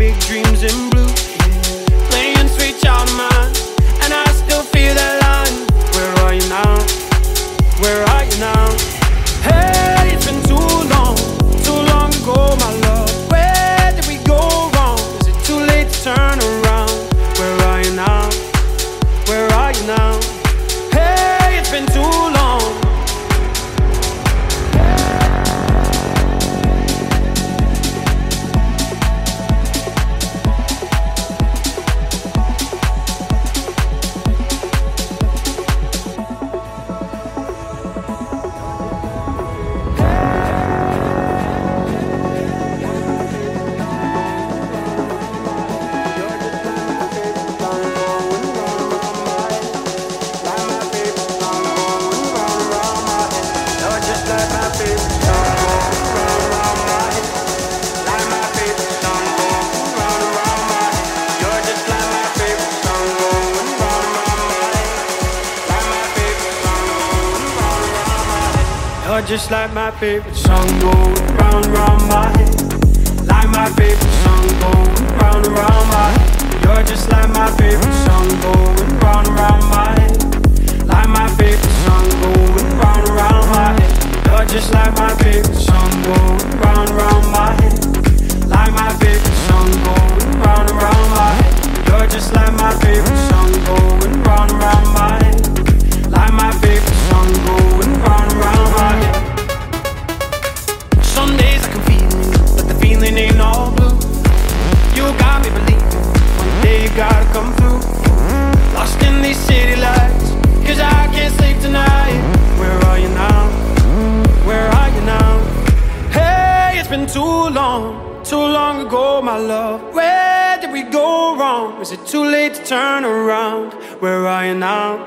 big dreams in blue. happy go, my love? Where did we go wrong? Is it too late to turn around? Where are you now?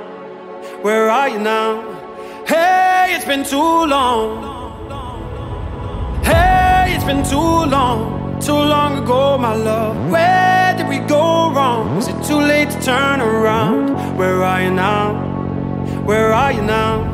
Where are you now? Hey, it's been too long. Hey, it's been too long. Too long ago, my love. Where did we go wrong? Is it too late to turn around? Where are you now? Where are you now?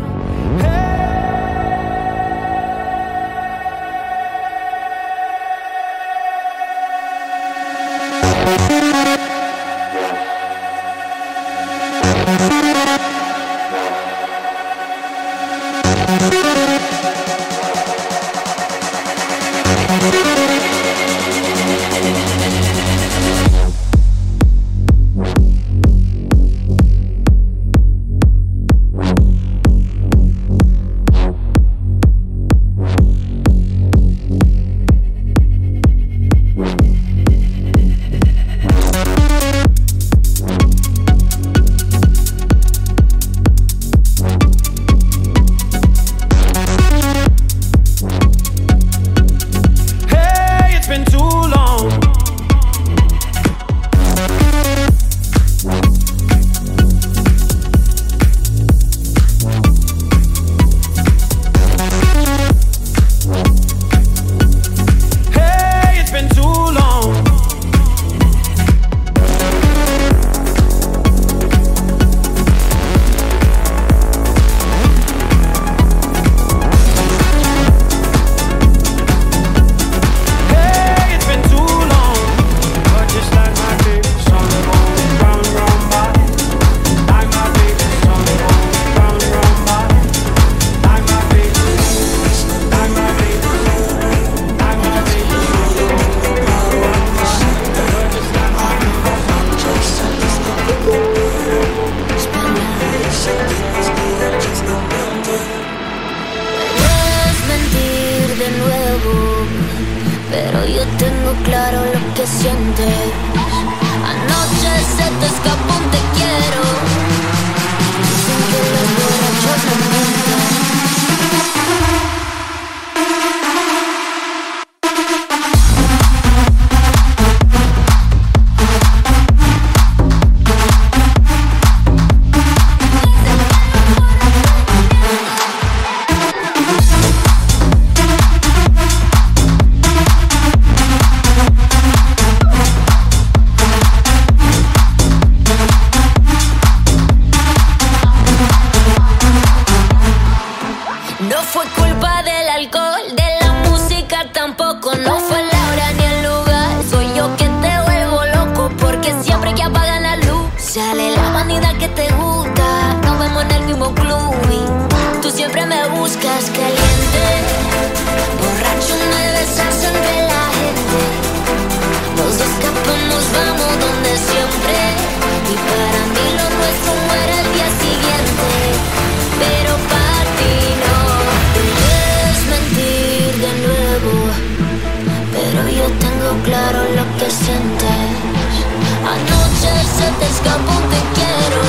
se te escapa un te quiero.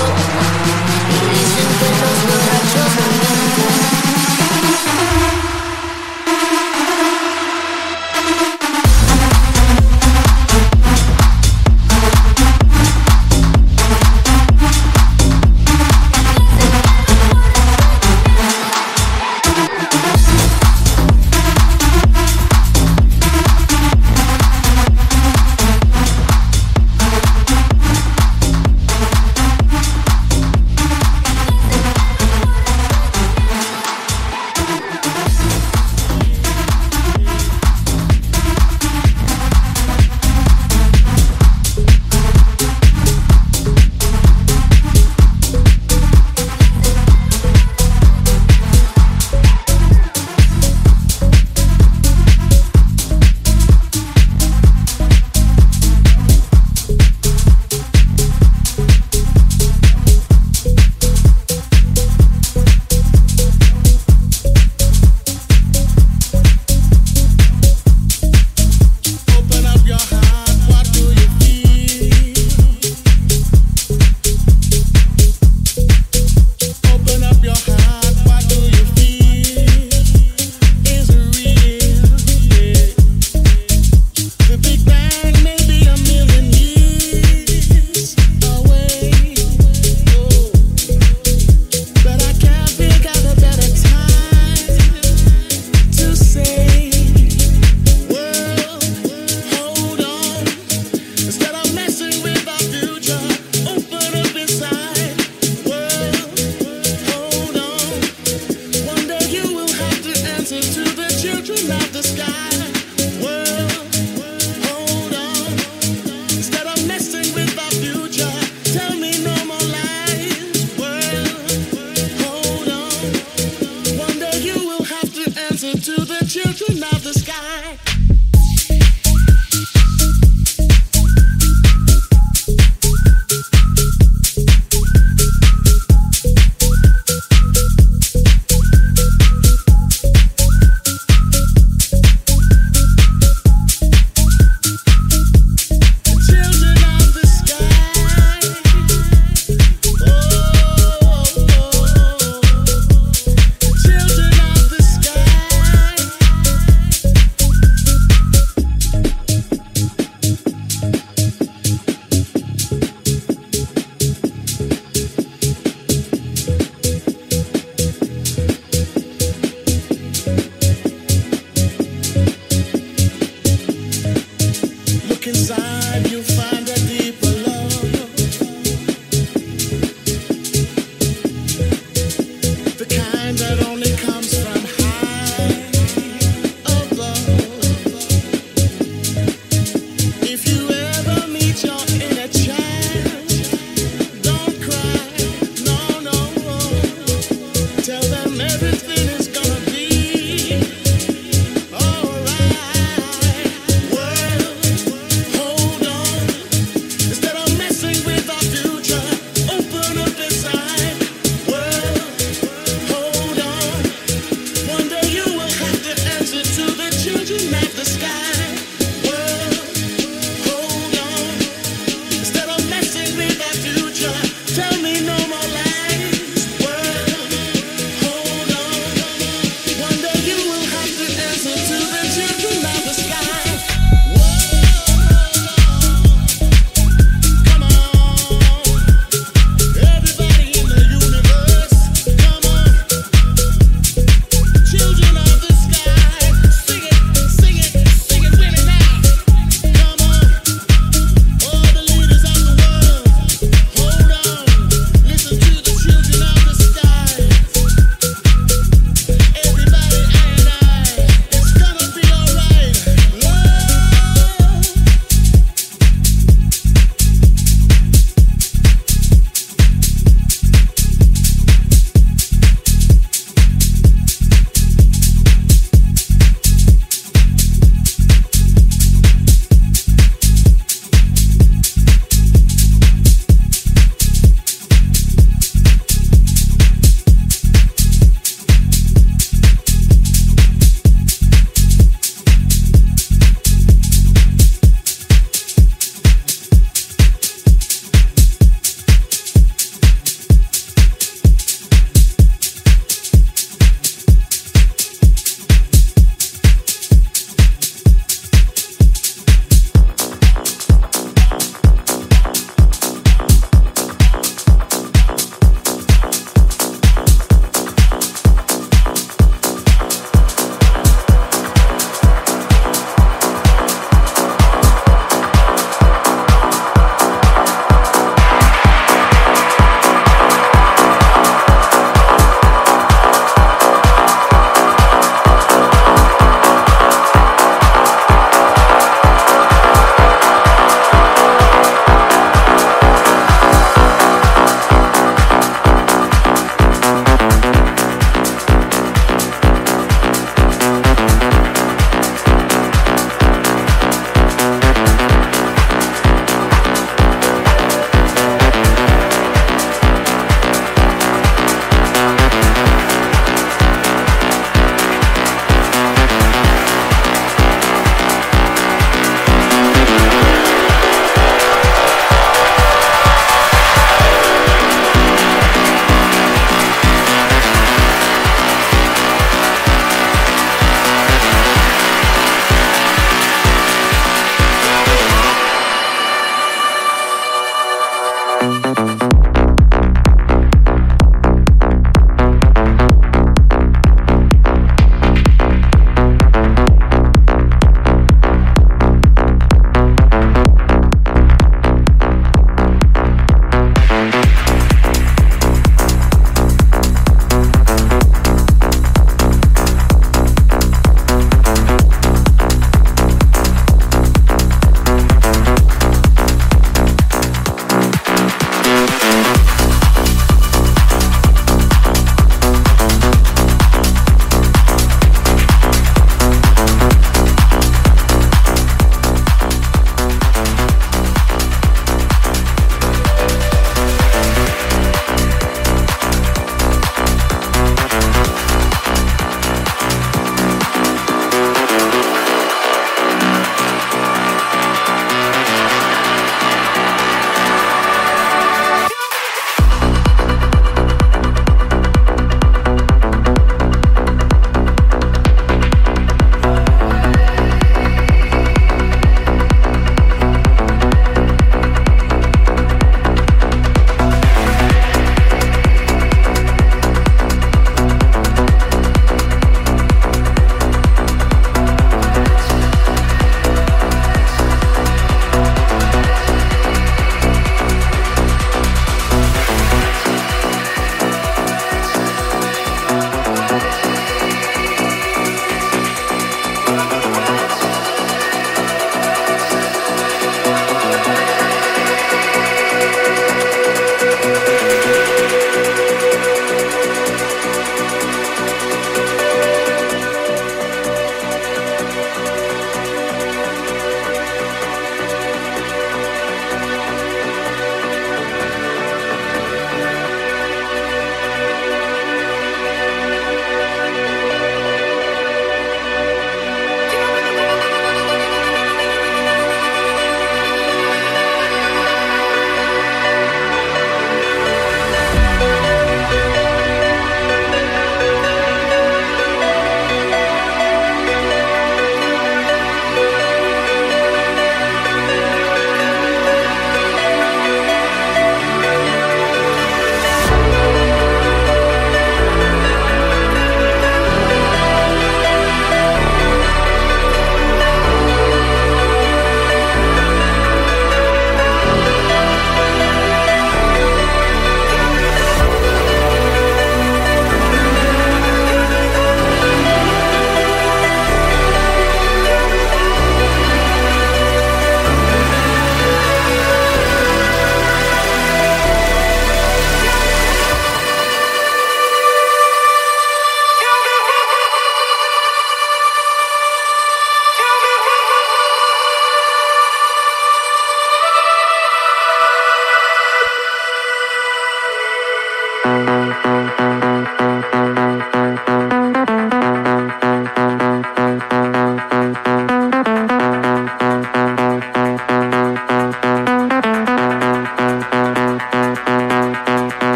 Y dicen que los borrachos